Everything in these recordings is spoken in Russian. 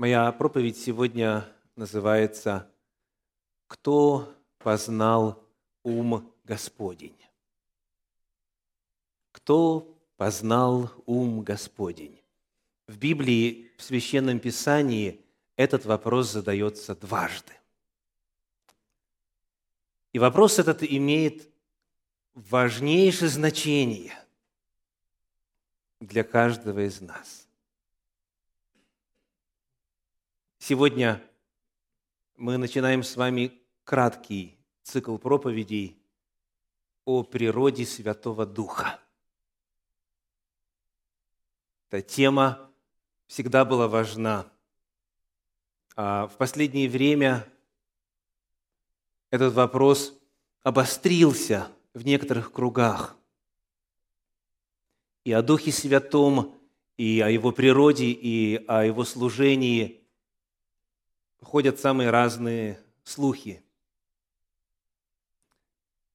Моя проповедь сегодня называется «Кто познал ум Господень?» Кто познал ум Господень? В Библии, в Священном Писании этот вопрос задается дважды. И вопрос этот имеет важнейшее значение для каждого из нас. Сегодня мы начинаем с вами краткий цикл проповедей о природе Святого Духа. Эта тема всегда была важна. А в последнее время этот вопрос обострился в некоторых кругах. И о Духе Святом, и о Его природе, и о Его служении ходят самые разные слухи,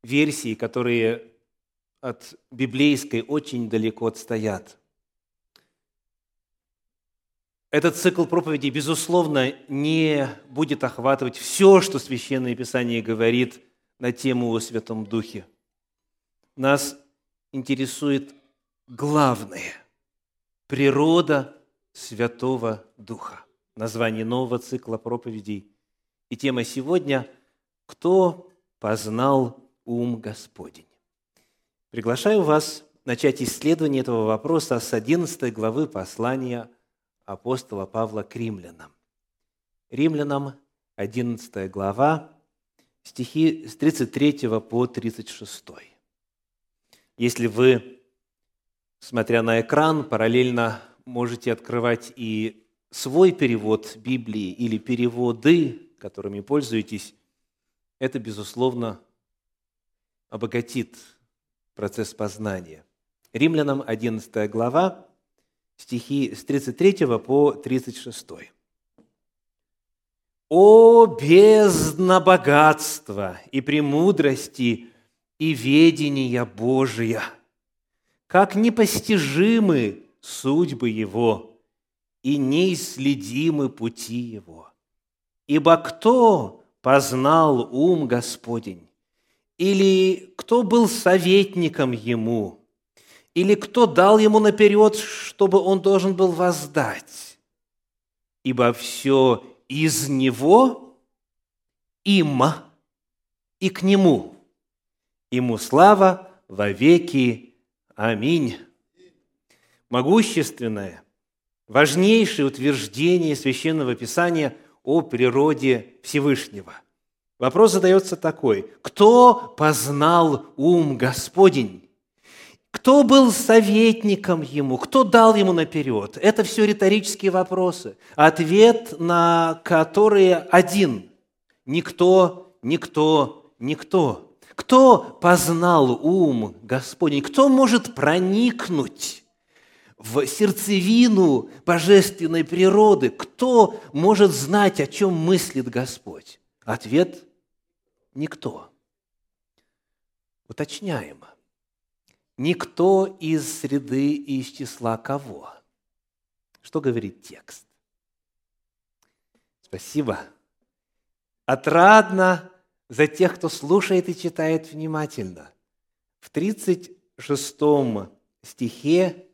версии, которые от библейской очень далеко отстоят. Этот цикл проповедей, безусловно, не будет охватывать все, что Священное Писание говорит на тему о Святом Духе. Нас интересует главное – природа Святого Духа название нового цикла проповедей. И тема сегодня – «Кто познал ум Господень?». Приглашаю вас начать исследование этого вопроса с 11 главы послания апостола Павла к римлянам. Римлянам, 11 глава, стихи с 33 по 36. Если вы, смотря на экран, параллельно можете открывать и свой перевод Библии или переводы, которыми пользуетесь, это, безусловно, обогатит процесс познания. Римлянам 11 глава, стихи с 33 по 36. «О бездна богатства и премудрости и ведения Божия! Как непостижимы судьбы Его!» И неисследимы пути Его. Ибо кто познал ум Господень? Или кто был советником Ему? Или кто дал Ему наперед, чтобы Он должен был воздать? Ибо все из Него, им и к Нему. Ему слава во веки. Аминь. Могущественное, важнейшее утверждение Священного Писания о природе Всевышнего. Вопрос задается такой. Кто познал ум Господень? Кто был советником ему? Кто дал ему наперед? Это все риторические вопросы. Ответ на которые один. Никто, никто, никто. Кто познал ум Господень? Кто может проникнуть в сердцевину божественной природы. Кто может знать, о чем мыслит Господь? Ответ – никто. Уточняем. Никто из среды и из числа кого? Что говорит текст? Спасибо. Отрадно за тех, кто слушает и читает внимательно. В 36 стихе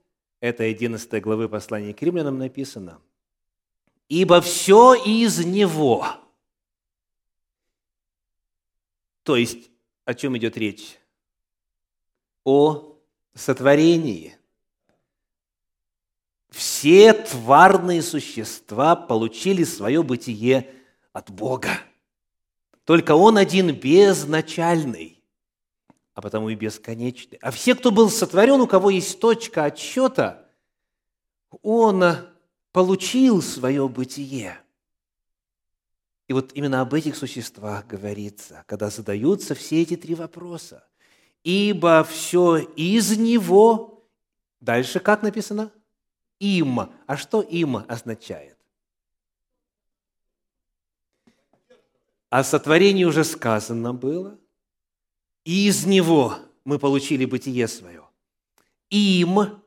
это 11 главы послания к римлянам написано. «Ибо все из Него». То есть, о чем идет речь? О сотворении. Все тварные существа получили свое бытие от Бога. Только Он один безначальный а потому и бесконечный. А все, кто был сотворен, у кого есть точка отсчета, он получил свое бытие. И вот именно об этих существах говорится, когда задаются все эти три вопроса. «Ибо все из Него...» Дальше как написано? «Им». А что «им» означает? О сотворении уже сказано было и из Него мы получили бытие свое. Им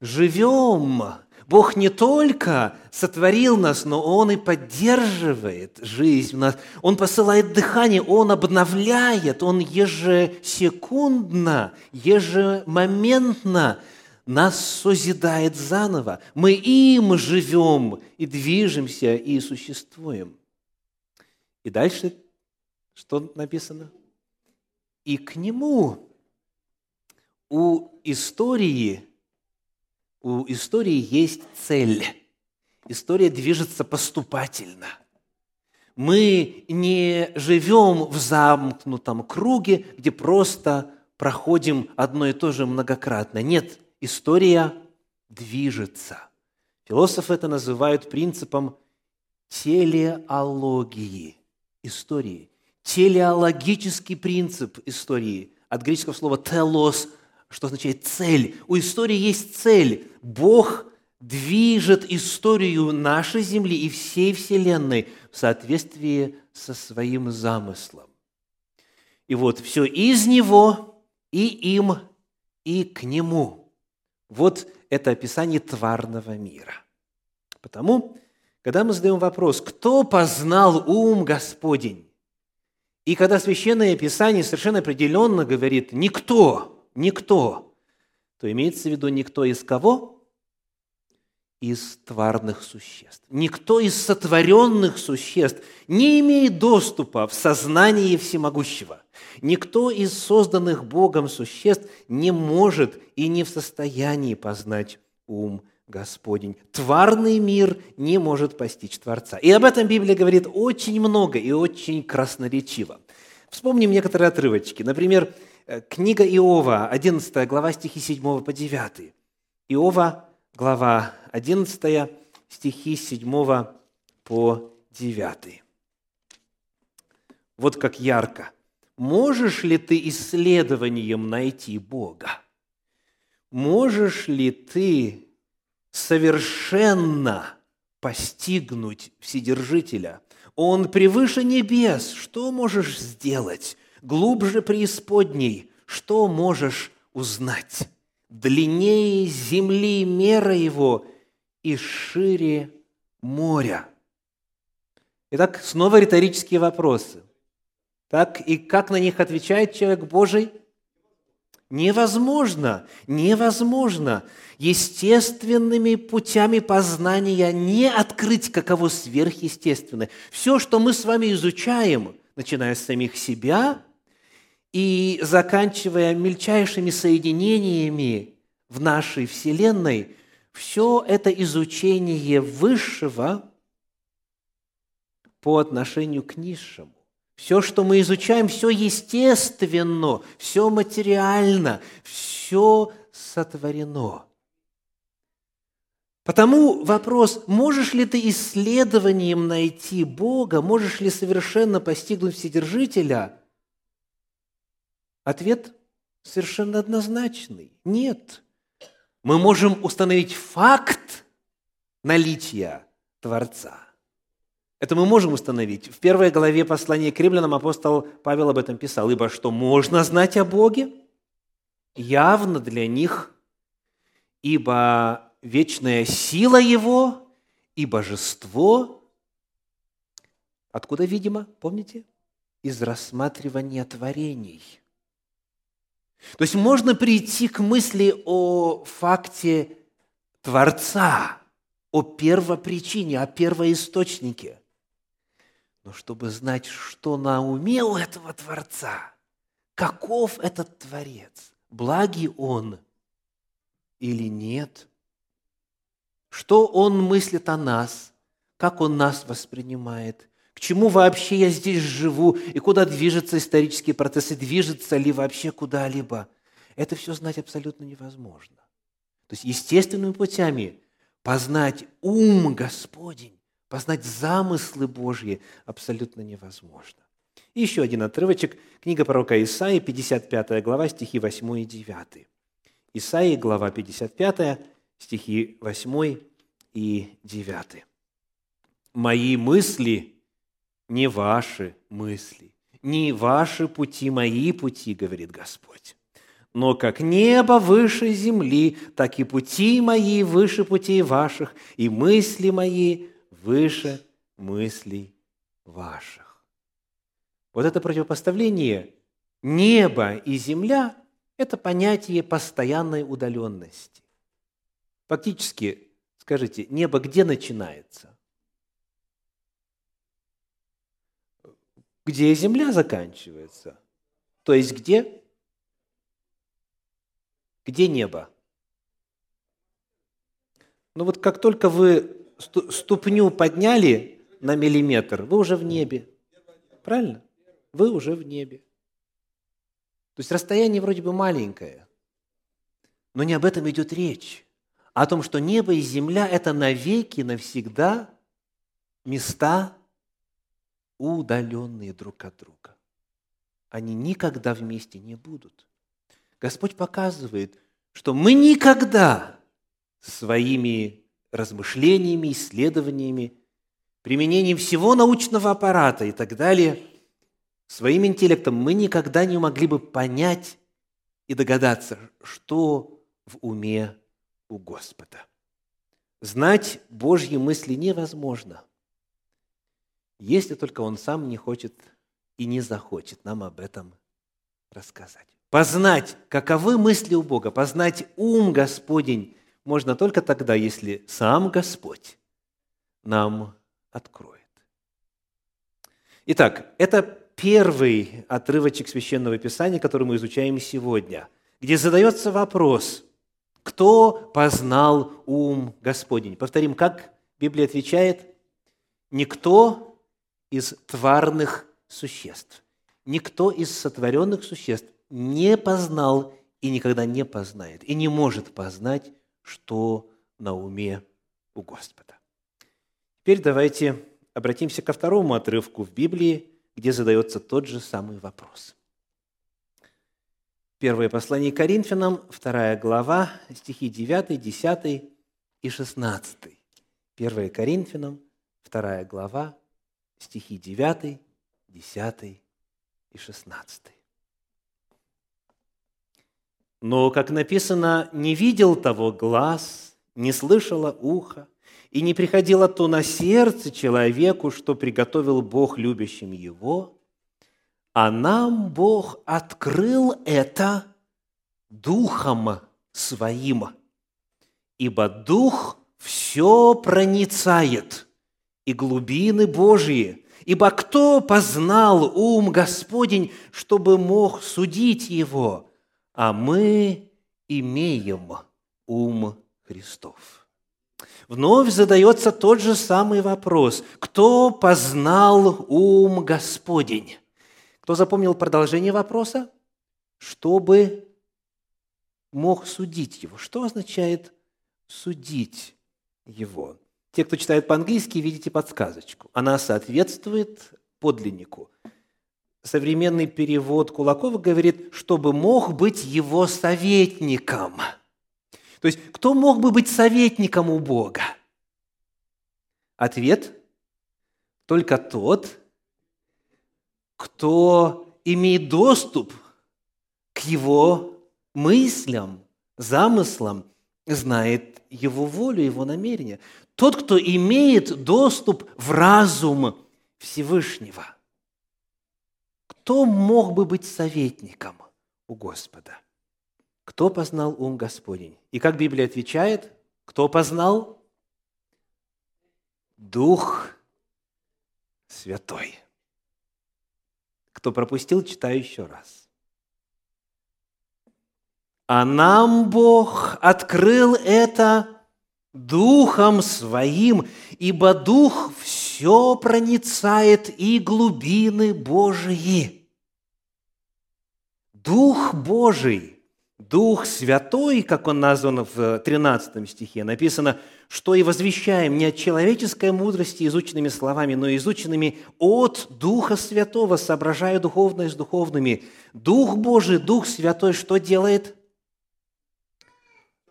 живем. Бог не только сотворил нас, но Он и поддерживает жизнь в нас. Он посылает дыхание, Он обновляет, Он ежесекундно, ежемоментно нас созидает заново. Мы им живем и движемся, и существуем. И дальше что написано? И к нему у истории, у истории есть цель. История движется поступательно. Мы не живем в замкнутом круге, где просто проходим одно и то же многократно. Нет, история движется. Философы это называют принципом телеологии истории. Телеологический принцип истории от греческого слова «телос» что означает цель. У истории есть цель. Бог движет историю нашей Земли и всей Вселенной в соответствии со своим замыслом. И вот все из Него, и им, и к Нему. Вот это описание тварного мира. Потому, когда мы задаем вопрос, кто познал ум Господень? И когда Священное Писание совершенно определенно говорит «никто», никто, то имеется в виду никто из кого? Из тварных существ. Никто из сотворенных существ не имеет доступа в сознание всемогущего. Никто из созданных Богом существ не может и не в состоянии познать ум Господень. Тварный мир не может постичь Творца. И об этом Библия говорит очень много и очень красноречиво. Вспомним некоторые отрывочки. Например, Э, книга Иова, 11 глава, стихи 7 по 9. Иова, глава 11, стихи 7 по 9. Вот как ярко. «Можешь ли ты исследованием найти Бога? Можешь ли ты совершенно постигнуть Вседержителя? Он превыше небес. Что можешь сделать? глубже преисподней, что можешь узнать? Длиннее земли мера его и шире моря. Итак, снова риторические вопросы. Так, и как на них отвечает человек Божий? Невозможно, невозможно естественными путями познания не открыть каково сверхъестественное. Все, что мы с вами изучаем, начиная с самих себя – и заканчивая мельчайшими соединениями в нашей Вселенной, все это изучение высшего по отношению к низшему. Все, что мы изучаем, все естественно, все материально, все сотворено. Потому вопрос, можешь ли ты исследованием найти Бога, можешь ли совершенно постигнуть Вседержителя – Ответ совершенно однозначный. Нет. Мы можем установить факт наличия Творца. Это мы можем установить. В первой главе послания к римлянам апостол Павел об этом писал. «Ибо что можно знать о Боге? Явно для них, ибо вечная сила Его и божество». Откуда, видимо, помните? Из рассматривания творений – то есть можно прийти к мысли о факте Творца, о первопричине, о первоисточнике. Но чтобы знать, что на уме у этого Творца, каков этот Творец, благий Он или нет, что Он мыслит о нас, как Он нас воспринимает – к чему вообще я здесь живу и куда движется исторические процессы, движется ли вообще куда-либо. Это все знать абсолютно невозможно. То есть естественными путями познать ум Господень, познать замыслы Божьи абсолютно невозможно. И еще один отрывочек. Книга пророка Исаии, 55 глава, стихи 8 и 9. Исаии, глава 55, стихи 8 и 9. «Мои мысли не ваши мысли, не ваши пути, мои пути, говорит Господь. но как небо выше земли, так и пути мои выше путей ваших, и мысли мои выше мыслей ваших». Вот это противопоставление небо и земля – это понятие постоянной удаленности. Фактически, скажите, небо где начинается? Где земля заканчивается? То есть где? Где небо? Ну вот как только вы ступню подняли на миллиметр, вы уже в небе. Правильно? Вы уже в небе. То есть расстояние вроде бы маленькое, но не об этом идет речь, а о том, что небо и земля – это навеки, навсегда места, удаленные друг от друга. Они никогда вместе не будут. Господь показывает, что мы никогда своими размышлениями, исследованиями, применением всего научного аппарата и так далее – Своим интеллектом мы никогда не могли бы понять и догадаться, что в уме у Господа. Знать Божьи мысли невозможно, если только Он сам не хочет и не захочет нам об этом рассказать. Познать, каковы мысли у Бога, познать ум Господень можно только тогда, если сам Господь нам откроет. Итак, это первый отрывочек Священного Писания, который мы изучаем сегодня, где задается вопрос, кто познал ум Господень? Повторим, как Библия отвечает? Никто из тварных существ, никто из сотворенных существ не познал и никогда не познает, и не может познать, что на уме у Господа. Теперь давайте обратимся ко второму отрывку в Библии, где задается тот же самый вопрос. Первое послание Коринфянам, вторая глава, стихи 9, 10 и 16. Первое Коринфянам, вторая глава, стихи 9, 10 и 16. Но, как написано, не видел того глаз, не слышало ухо, и не приходило то на сердце человеку, что приготовил Бог любящим его, а нам Бог открыл это Духом Своим. Ибо Дух все проницает, и глубины Божьи. Ибо кто познал ум Господень, чтобы мог судить его? А мы имеем ум Христов вновь задается тот же самый вопрос. Кто познал ум Господень? Кто запомнил продолжение вопроса? Чтобы мог судить его. Что означает судить его? Те, кто читает по-английски, видите подсказочку. Она соответствует подлиннику. Современный перевод Кулакова говорит, чтобы мог быть его советником – то есть, кто мог бы быть советником у Бога? Ответ – только тот, кто имеет доступ к его мыслям, замыслам, знает его волю, его намерения. Тот, кто имеет доступ в разум Всевышнего. Кто мог бы быть советником у Господа? Кто познал ум Господень? И как Библия отвечает? Кто познал? Дух Святой. Кто пропустил, читаю еще раз. А нам Бог открыл это Духом Своим, ибо Дух все проницает и глубины Божьи. Дух Божий Дух Святой, как он назван в 13 стихе, написано, что и возвещаем не от человеческой мудрости изученными словами, но изученными от Духа Святого, соображая духовное с духовными. Дух Божий, Дух Святой что делает?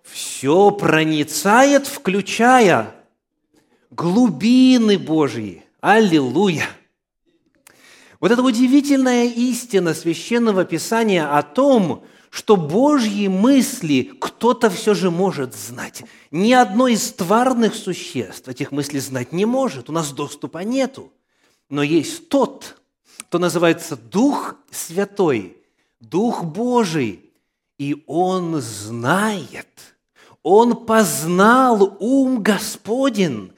Все проницает, включая глубины Божьи. Аллилуйя! Вот эта удивительная истина Священного Писания о том, что Божьи мысли кто-то все же может знать. Ни одно из тварных существ этих мыслей знать не может. У нас доступа нету. Но есть тот, кто называется Дух Святой, Дух Божий, и Он знает, Он познал ум Господень,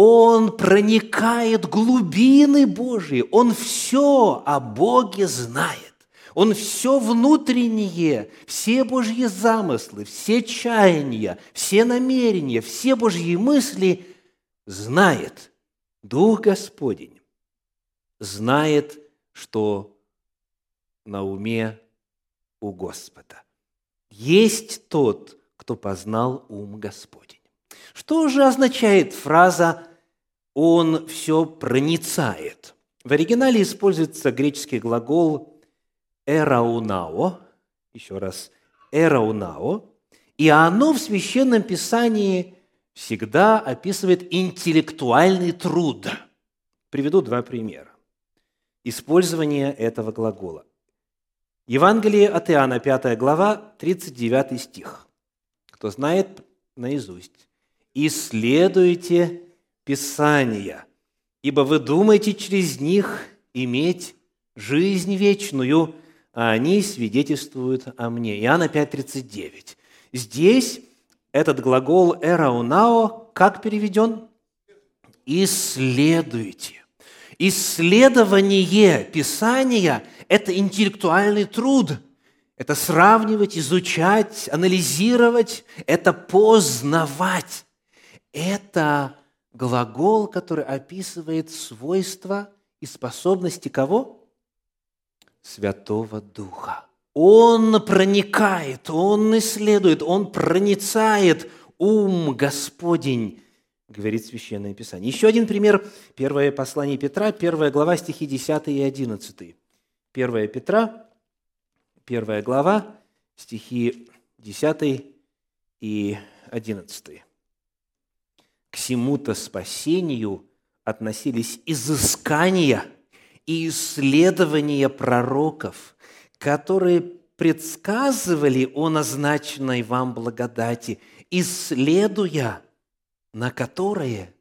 Он проникает глубины Божьи, Он все о Боге знает. Он все внутреннее, все Божьи замыслы, все чаяния, все намерения, все Божьи мысли знает. Дух Господень знает, что на уме у Господа. Есть тот, кто познал ум Господень. Что же означает фраза «он все проницает»? В оригинале используется греческий глагол эраунао, еще раз, эраунао, и оно в Священном Писании всегда описывает интеллектуальный труд. Приведу два примера. Использование этого глагола. Евангелие от Иоанна, 5 глава, 39 стих. Кто знает наизусть. «Исследуйте Писания, ибо вы думаете через них иметь жизнь вечную, а они свидетельствуют о мне». Иоанна 5,39. Здесь этот глагол «эраунао» как переведен? «Исследуйте». Исследование Писания – это интеллектуальный труд. Это сравнивать, изучать, анализировать, это познавать. Это глагол, который описывает свойства и способности кого? Святого Духа. Он проникает, Он исследует, Он проницает ум Господень, говорит Священное Писание. Еще один пример. Первое послание Петра, первая глава, стихи 10 и 11. Первое Петра, первая глава, стихи 10 и 11. К всему-то спасению относились изыскания – и исследования пророков, которые предсказывали о назначенной вам благодати, исследуя, на которое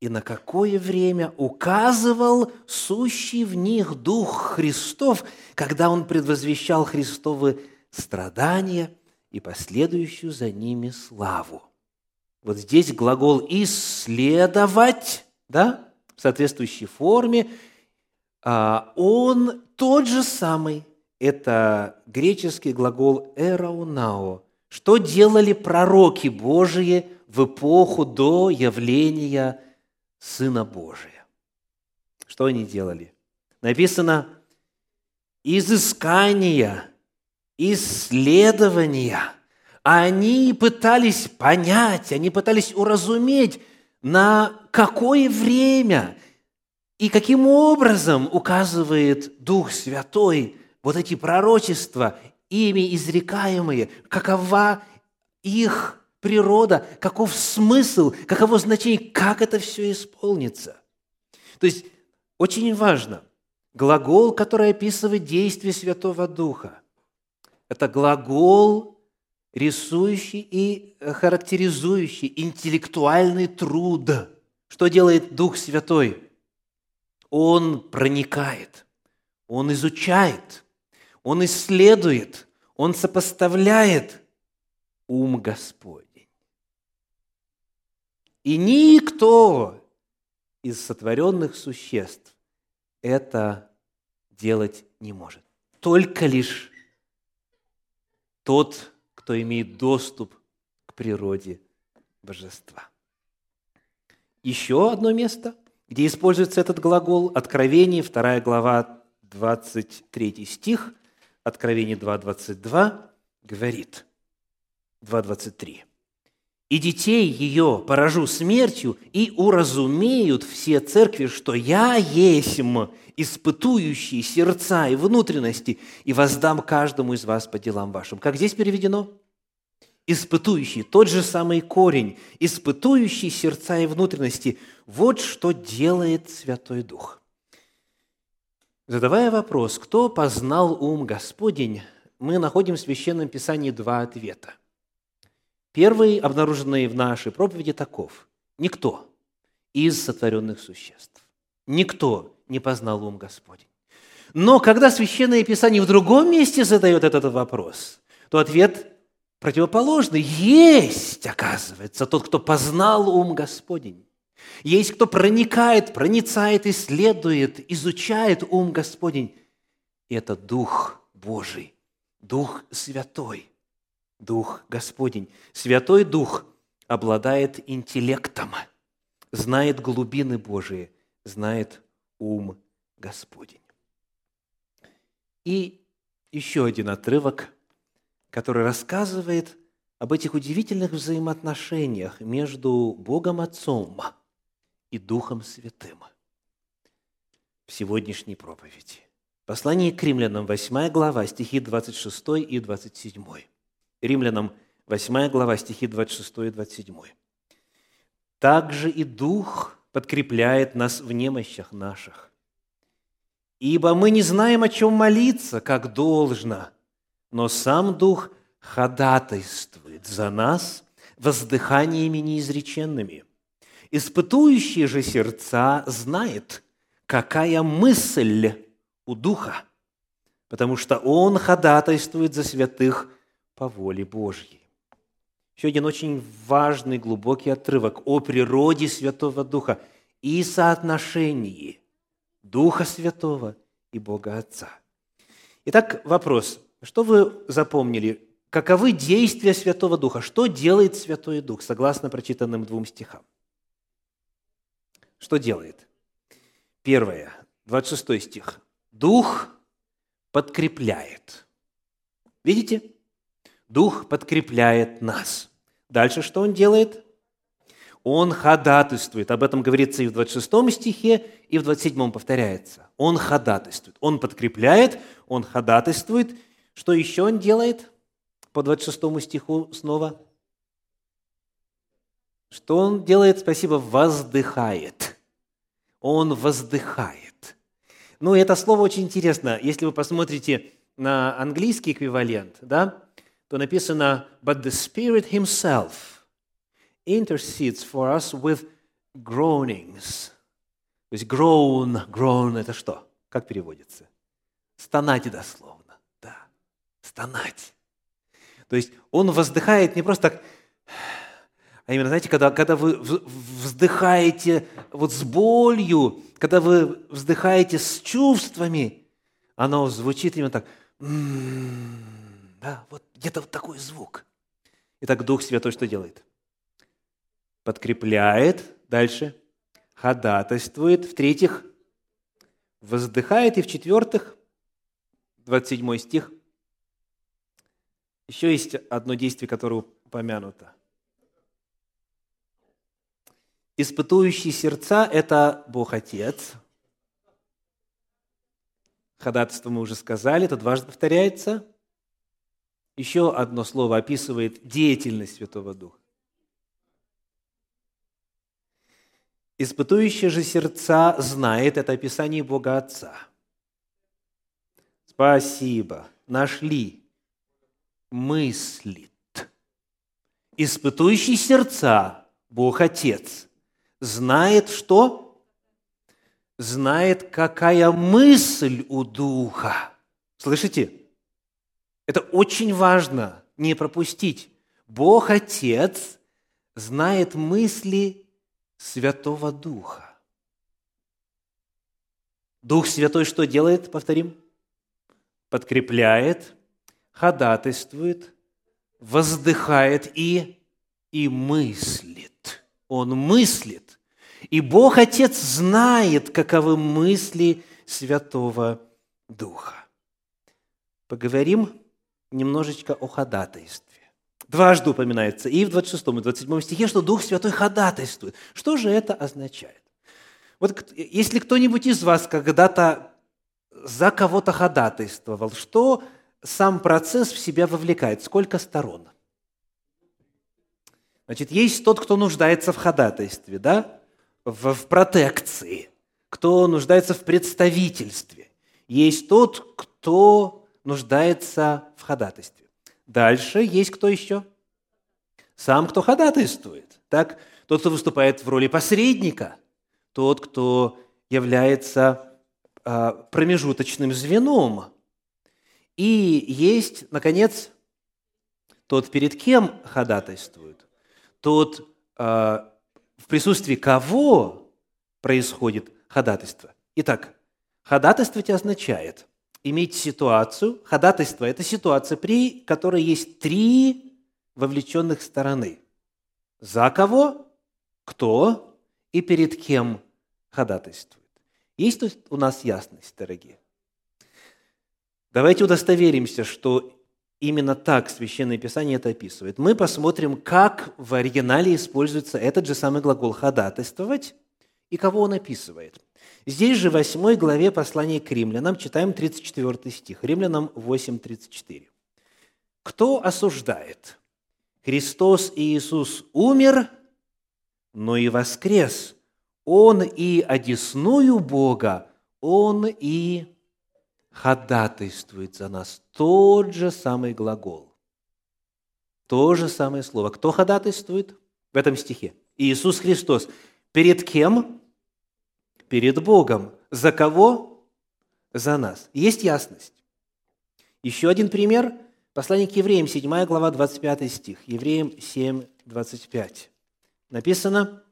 и на какое время указывал сущий в них Дух Христов, когда Он предвозвещал Христовы страдания и последующую за ними славу. Вот здесь глагол «исследовать», да, в соответствующей форме, а, он тот же самый, это греческий глагол «эраунао», что делали пророки Божии в эпоху до явления Сына Божия. Что они делали? Написано «изыскания», «исследования». Они пытались понять, они пытались уразуметь, на какое время – и каким образом указывает Дух Святой вот эти пророчества, ими изрекаемые, какова их природа, каков смысл, каково значение, как это все исполнится. То есть очень важно, глагол, который описывает действие Святого Духа, это глагол, рисующий и характеризующий интеллектуальный труд. Что делает Дух Святой – он проникает, он изучает, он исследует, он сопоставляет ум Господень. И никто из сотворенных существ это делать не может. Только лишь тот, кто имеет доступ к природе божества. Еще одно место – где используется этот глагол, Откровение, 2 глава, 23 стих, Откровение 2.22 говорит, 2.23. «И детей ее поражу смертью, и уразумеют все церкви, что я есмь, испытующий сердца и внутренности, и воздам каждому из вас по делам вашим». Как здесь переведено? испытующий, тот же самый корень, испытующий сердца и внутренности. Вот что делает Святой Дух. Задавая вопрос, кто познал ум Господень, мы находим в Священном Писании два ответа. Первый, обнаруженный в нашей проповеди, таков. Никто из сотворенных существ, никто не познал ум Господень. Но когда Священное Писание в другом месте задает этот вопрос, то ответ противоположный. Есть, оказывается, тот, кто познал ум Господень. Есть кто проникает, проницает, исследует, изучает ум Господень. И это Дух Божий, Дух Святой, Дух Господень. Святой Дух обладает интеллектом, знает глубины Божии, знает ум Господень. И еще один отрывок, который рассказывает об этих удивительных взаимоотношениях между Богом Отцом и Духом Святым в сегодняшней проповеди. Послание к римлянам, 8 глава, стихи 26 и 27. Римлянам, 8 глава, стихи 26 и 27. «Также и Дух подкрепляет нас в немощах наших. Ибо мы не знаем, о чем молиться, как должно, но сам Дух ходатайствует за нас воздыханиями неизреченными. Испытующие же сердца знает, какая мысль у Духа, потому что Он ходатайствует за святых по воле Божьей. Еще один очень важный, глубокий отрывок о природе Святого Духа и соотношении Духа Святого и Бога Отца. Итак, вопрос. Что вы запомнили? Каковы действия Святого Духа? Что делает Святой Дух, согласно прочитанным двум стихам? Что делает? Первое, 26 стих. Дух подкрепляет. Видите? Дух подкрепляет нас. Дальше что он делает? Он ходатайствует. Об этом говорится и в 26 стихе, и в 27 повторяется. Он ходатайствует. Он подкрепляет, он ходатайствует. Что еще он делает? По 26 стиху снова. Что он делает? Спасибо, воздыхает. Он воздыхает. Ну, это слово очень интересно. Если вы посмотрите на английский эквивалент, да, то написано «But the Spirit Himself intercedes for us with groanings». То есть groan, groan – это что? Как переводится? Стонать дословно, да. Стонать. То есть он воздыхает не просто так, а именно, знаете, когда, когда вы вздыхаете вот с болью, когда вы вздыхаете с чувствами, оно звучит именно так. Да, вот где-то вот такой звук. Итак, Дух Святой что делает? Подкрепляет, дальше, ходатайствует, в-третьих, воздыхает, и в-четвертых, 27 стих, еще есть одно действие, которое упомянуто. Испытующий сердца – это Бог Отец. Ходатайство мы уже сказали, это дважды повторяется. Еще одно слово описывает деятельность Святого Духа. Испытующий же сердца знает это описание Бога Отца. Спасибо. Нашли. Мыслит. Испытующий сердца Бог Отец – знает что? Знает, какая мысль у Духа. Слышите? Это очень важно не пропустить. Бог Отец знает мысли Святого Духа. Дух Святой что делает? Повторим. Подкрепляет, ходатайствует, воздыхает и, и мыслит. Он мыслит. И Бог Отец знает, каковы мысли Святого Духа. Поговорим немножечко о ходатайстве. Дважды упоминается и в 26 и 27 стихе, что Дух Святой ходатайствует. Что же это означает? Вот если кто-нибудь из вас когда-то за кого-то ходатайствовал, что сам процесс в себя вовлекает? Сколько сторон? Значит, есть тот, кто нуждается в ходатайстве, да? в, в протекции, кто нуждается в представительстве. Есть тот, кто нуждается в ходатайстве. Дальше есть кто еще? Сам, кто ходатайствует. Так, тот, кто выступает в роли посредника, тот, кто является а, промежуточным звеном. И есть, наконец, тот, перед кем ходатайствует, тот, а, в присутствии кого происходит ходатайство. Итак, ходатайствовать означает иметь ситуацию, ходатайство – это ситуация, при которой есть три вовлеченных стороны. За кого, кто и перед кем ходатайствует. Есть тут у нас ясность, дорогие? Давайте удостоверимся, что именно так Священное Писание это описывает. Мы посмотрим, как в оригинале используется этот же самый глагол «ходатайствовать» и кого он описывает. Здесь же в 8 главе послания к римлянам читаем 34 стих, римлянам 8.34. «Кто осуждает? Христос Иисус умер, но и воскрес. Он и одесную Бога, Он и ходатайствует за нас. Тот же самый глагол. То же самое слово. Кто ходатайствует в этом стихе? Иисус Христос. Перед кем? Перед Богом. За кого? За нас. Есть ясность. Еще один пример. Послание к евреям, 7 глава, 25 стих. Евреям 7, 25. Написано,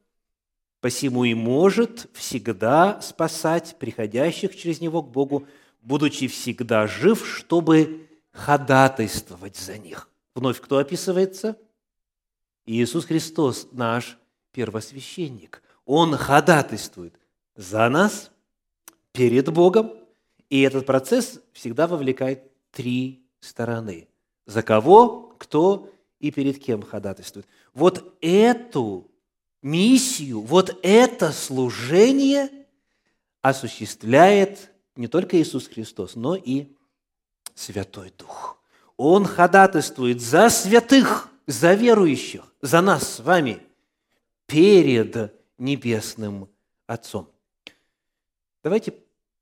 «Посему и может всегда спасать приходящих через Него к Богу, будучи всегда жив, чтобы ходатайствовать за них». Вновь кто описывается? Иисус Христос, наш первосвященник. Он ходатайствует за нас перед Богом, и этот процесс всегда вовлекает три стороны. За кого, кто и перед кем ходатайствует. Вот эту миссию, вот это служение осуществляет не только Иисус Христос, но и Святой Дух. Он ходатайствует за святых, за верующих, за нас с вами перед Небесным Отцом. Давайте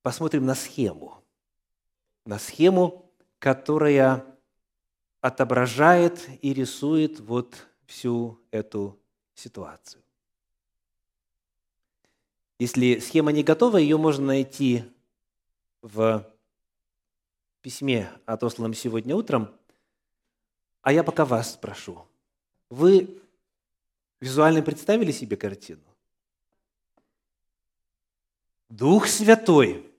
посмотрим на схему. На схему, которая отображает и рисует вот всю эту ситуацию. Если схема не готова, ее можно найти в письме, отосланном сегодня утром. А я пока вас спрошу. Вы визуально представили себе картину? Дух Святой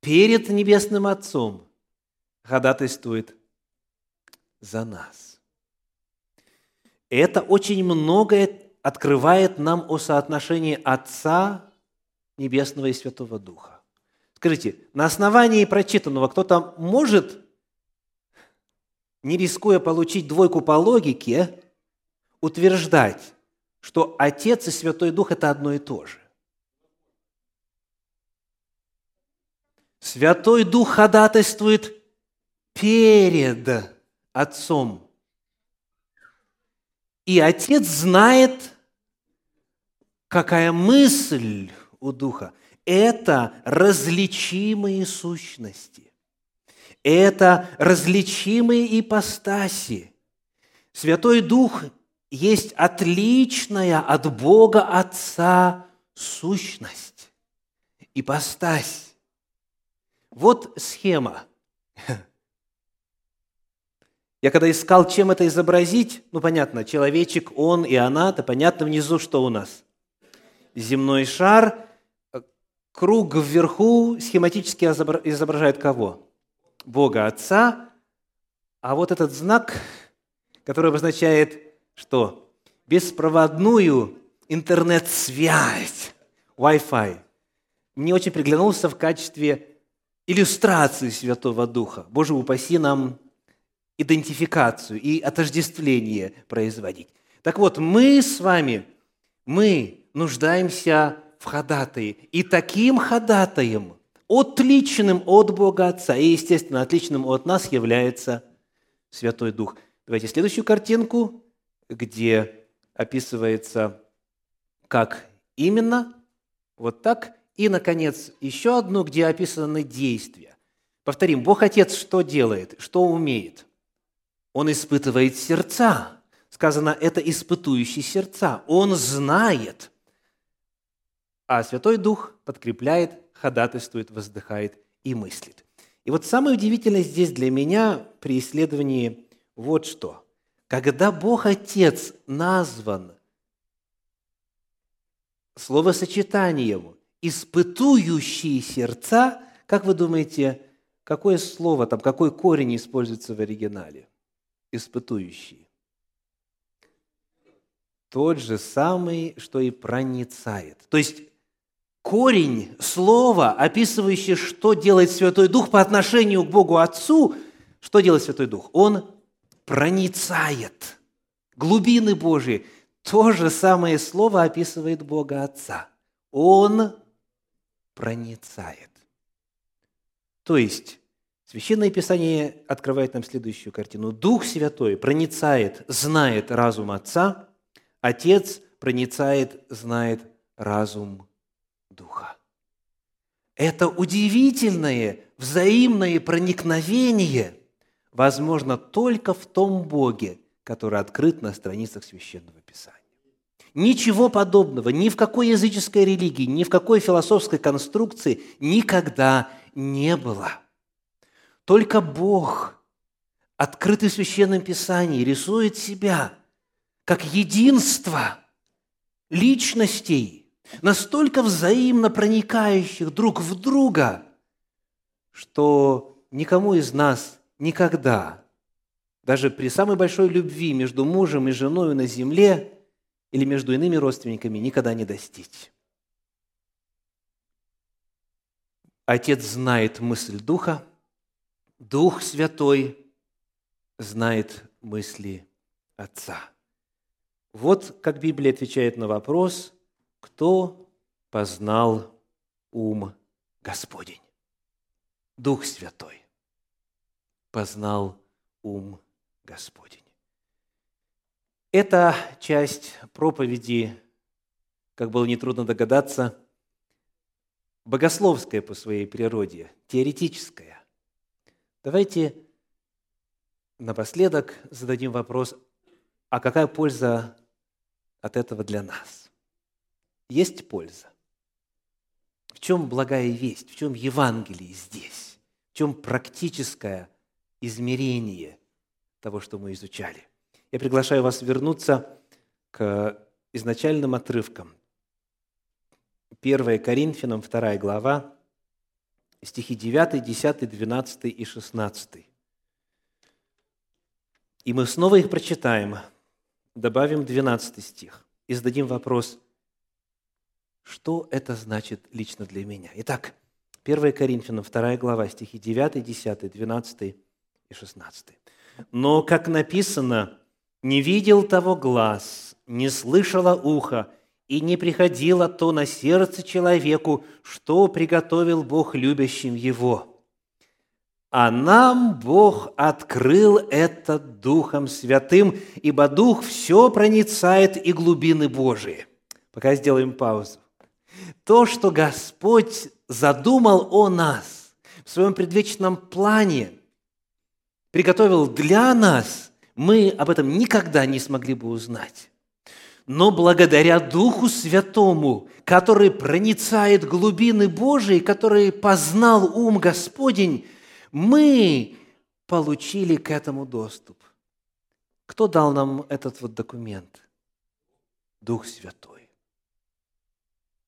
перед Небесным Отцом ходатайствует за нас. Это очень многое открывает нам о соотношении Отца Небесного и Святого Духа. Скажите, на основании прочитанного кто-то может, не рискуя получить двойку по логике, утверждать, что Отец и Святой Дух – это одно и то же? Святой Дух ходатайствует перед Отцом. И Отец знает, какая мысль у Духа. Это различимые сущности. Это различимые ипостаси. Святой Дух есть отличная от Бога Отца сущность, ипостась. Вот схема. Я когда искал, чем это изобразить, ну, понятно, человечек, он и она, то понятно внизу, что у нас. Земной шар, круг вверху схематически изображает кого? Бога Отца, а вот этот знак, который обозначает что? Беспроводную интернет-связь, Wi-Fi, мне очень приглянулся в качестве иллюстрации Святого Духа. Боже, упаси нам идентификацию и отождествление производить. Так вот, мы с вами, мы нуждаемся в ходатае. И таким ходатаем, отличным от Бога Отца и, естественно, отличным от нас является Святой Дух. Давайте следующую картинку, где описывается, как именно, вот так. И, наконец, еще одну, где описаны действия. Повторим, Бог Отец что делает, что умеет? Он испытывает сердца. Сказано, это испытующий сердца. Он знает. А Святой Дух подкрепляет, ходатайствует, воздыхает и мыслит. И вот самое удивительное здесь для меня при исследовании вот что. Когда Бог Отец назван словосочетанием «испытующие сердца», как вы думаете, какое слово там, какой корень используется в оригинале? Испытующий. Тот же самый, что и проницает. То есть корень слова, описывающий, что делает Святой Дух по отношению к Богу Отцу, что делает Святой Дух? Он проницает глубины Божьи. То же самое слово описывает Бога Отца. Он проницает. То есть, Священное Писание открывает нам следующую картину. Дух Святой проницает, знает разум Отца, Отец проницает, знает разум Духа. Это удивительное взаимное проникновение возможно только в том Боге, который открыт на страницах Священного Писания. Ничего подобного ни в какой языческой религии, ни в какой философской конструкции никогда не было. Только Бог, открытый в Священном Писании, рисует себя как единство личностей, настолько взаимно проникающих друг в друга, что никому из нас никогда, даже при самой большой любви между мужем и женой на земле или между иными родственниками, никогда не достичь. Отец знает мысль Духа, Дух Святой знает мысли Отца. Вот как Библия отвечает на вопрос, кто познал ум Господень? Дух Святой познал ум Господень. Эта часть проповеди, как было нетрудно догадаться, богословская по своей природе, теоретическая. Давайте напоследок зададим вопрос, а какая польза от этого для нас? Есть польза? В чем благая весть? В чем Евангелие здесь? В чем практическое измерение того, что мы изучали? Я приглашаю вас вернуться к изначальным отрывкам. 1 Коринфянам, 2 глава, стихи 9, 10, 12 и 16. И мы снова их прочитаем, добавим 12 стих и зададим вопрос, что это значит лично для меня. Итак, 1 Коринфянам, 2 глава, стихи 9, 10, 12 и 16. «Но, как написано, не видел того глаз, не слышало ухо, и не приходило то на сердце человеку, что приготовил Бог любящим его. А нам Бог открыл это Духом Святым, ибо Дух все проницает и глубины Божии. Пока сделаем паузу. То, что Господь задумал о нас в своем предвечном плане, приготовил для нас, мы об этом никогда не смогли бы узнать но благодаря Духу Святому, который проницает глубины Божии, который познал ум Господень, мы получили к этому доступ. Кто дал нам этот вот документ? Дух Святой.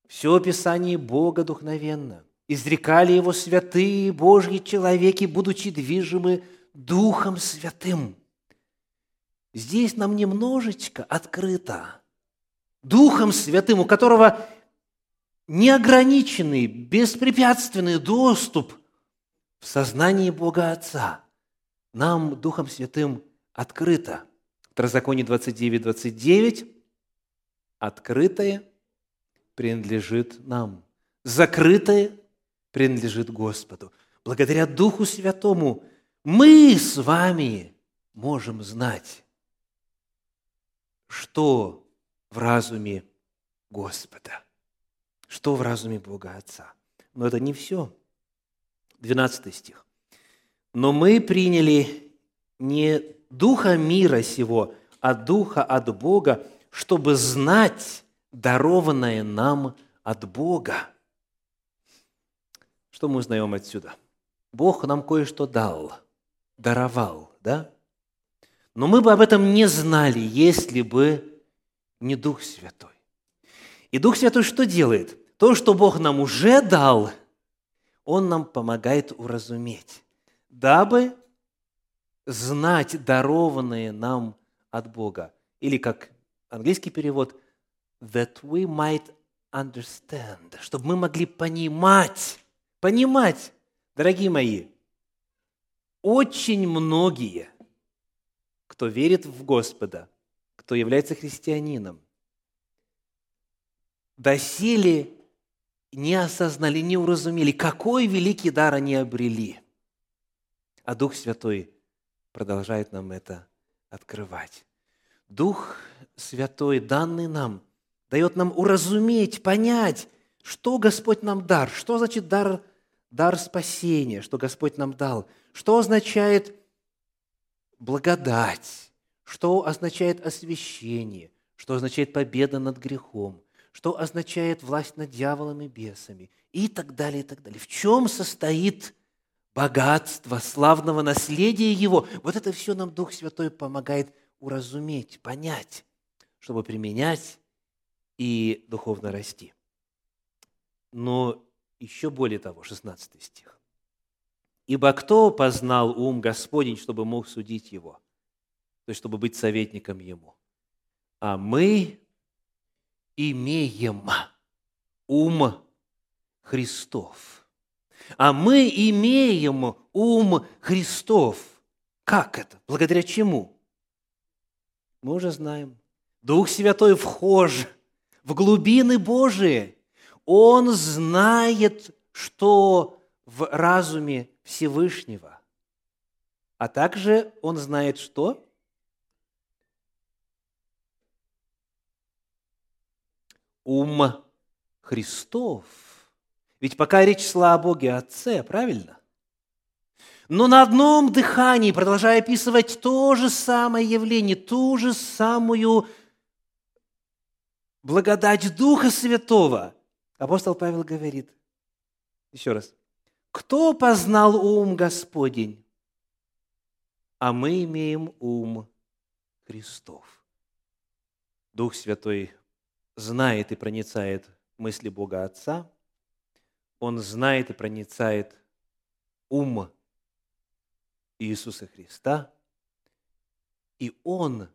Все Писание Бога духновенно. Изрекали Его святые Божьи человеки, будучи движимы Духом Святым. Здесь нам немножечко открыто Духом Святым, у которого неограниченный, беспрепятственный доступ в сознание Бога Отца. Нам Духом Святым открыто. Второзаконие 29, 29. Открытое принадлежит нам. Закрытое принадлежит Господу. Благодаря Духу Святому мы с вами можем знать, что в разуме Господа. Что в разуме Бога Отца? Но это не все. 12 стих. Но мы приняли не духа мира сего, а духа от Бога, чтобы знать дарованное нам от Бога. Что мы узнаем отсюда? Бог нам кое-что дал, даровал, да? Но мы бы об этом не знали, если бы не Дух Святой. И Дух Святой что делает? То, что Бог нам уже дал, Он нам помогает уразуметь, дабы знать дарованное нам от Бога. Или как английский перевод, that we might understand, чтобы мы могли понимать, понимать, дорогие мои, очень многие, кто верит в Господа, кто является христианином, доселе не осознали, не уразумели, какой великий дар они обрели. А Дух Святой продолжает нам это открывать. Дух Святой, данный нам, дает нам уразуметь, понять, что Господь нам дар, что значит дар, дар спасения, что Господь нам дал, что означает благодать, что означает освящение, что означает победа над грехом, что означает власть над дьяволом и бесами и так далее, и так далее. В чем состоит богатство славного наследия Его? Вот это все нам Дух Святой помогает уразуметь, понять, чтобы применять и духовно расти. Но еще более того, 16 стих. «Ибо кто познал ум Господень, чтобы мог судить его?» То есть, чтобы быть советником ему. А мы имеем ум Христов. А мы имеем ум Христов. Как это? Благодаря чему? Мы уже знаем. Дух Святой вхож в глубины Божии. Он знает, что в разуме Всевышнего. А также он знает что? ум Христов. Ведь пока речь шла о Боге Отце, правильно? Но на одном дыхании, продолжая описывать то же самое явление, ту же самую благодать Духа Святого, апостол Павел говорит, еще раз, кто познал ум Господень? А мы имеем ум Христов. Дух Святой знает и проницает мысли Бога Отца, он знает и проницает ум Иисуса Христа, и Он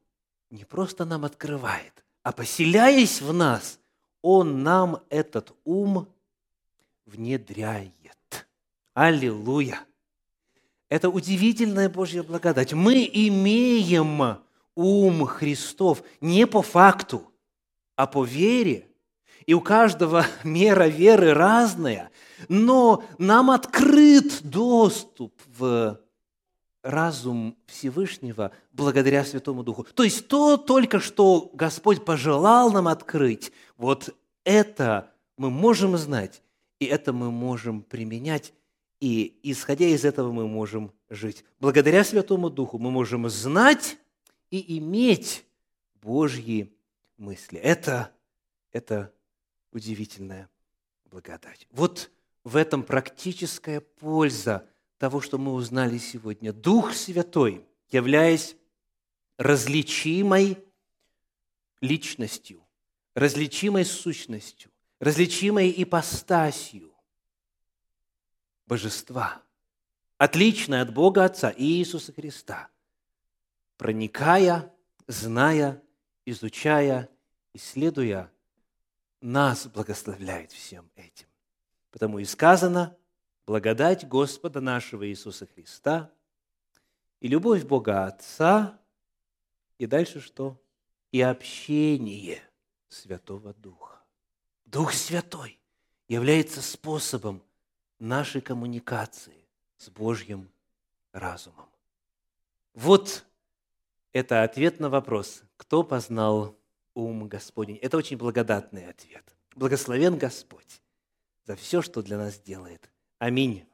не просто нам открывает, а поселяясь в нас, Он нам этот ум внедряет. Аллилуйя! Это удивительная Божья благодать. Мы имеем ум Христов не по факту – а по вере. И у каждого мера веры разная, но нам открыт доступ в разум Всевышнего благодаря Святому Духу. То есть то только что Господь пожелал нам открыть, вот это мы можем знать, и это мы можем применять, и исходя из этого мы можем жить. Благодаря Святому Духу мы можем знать и иметь Божьи мысли. Это, это удивительная благодать. Вот в этом практическая польза того, что мы узнали сегодня. Дух Святой, являясь различимой личностью, различимой сущностью, различимой ипостасью божества, отличной от Бога Отца и Иисуса Христа, проникая, зная изучая, исследуя, нас благословляет всем этим. Потому и сказано, благодать Господа нашего Иисуса Христа и любовь Бога Отца, и дальше что? И общение Святого Духа. Дух Святой является способом нашей коммуникации с Божьим разумом. Вот это ответ на вопрос, кто познал ум Господень. Это очень благодатный ответ. Благословен Господь за все, что для нас делает. Аминь.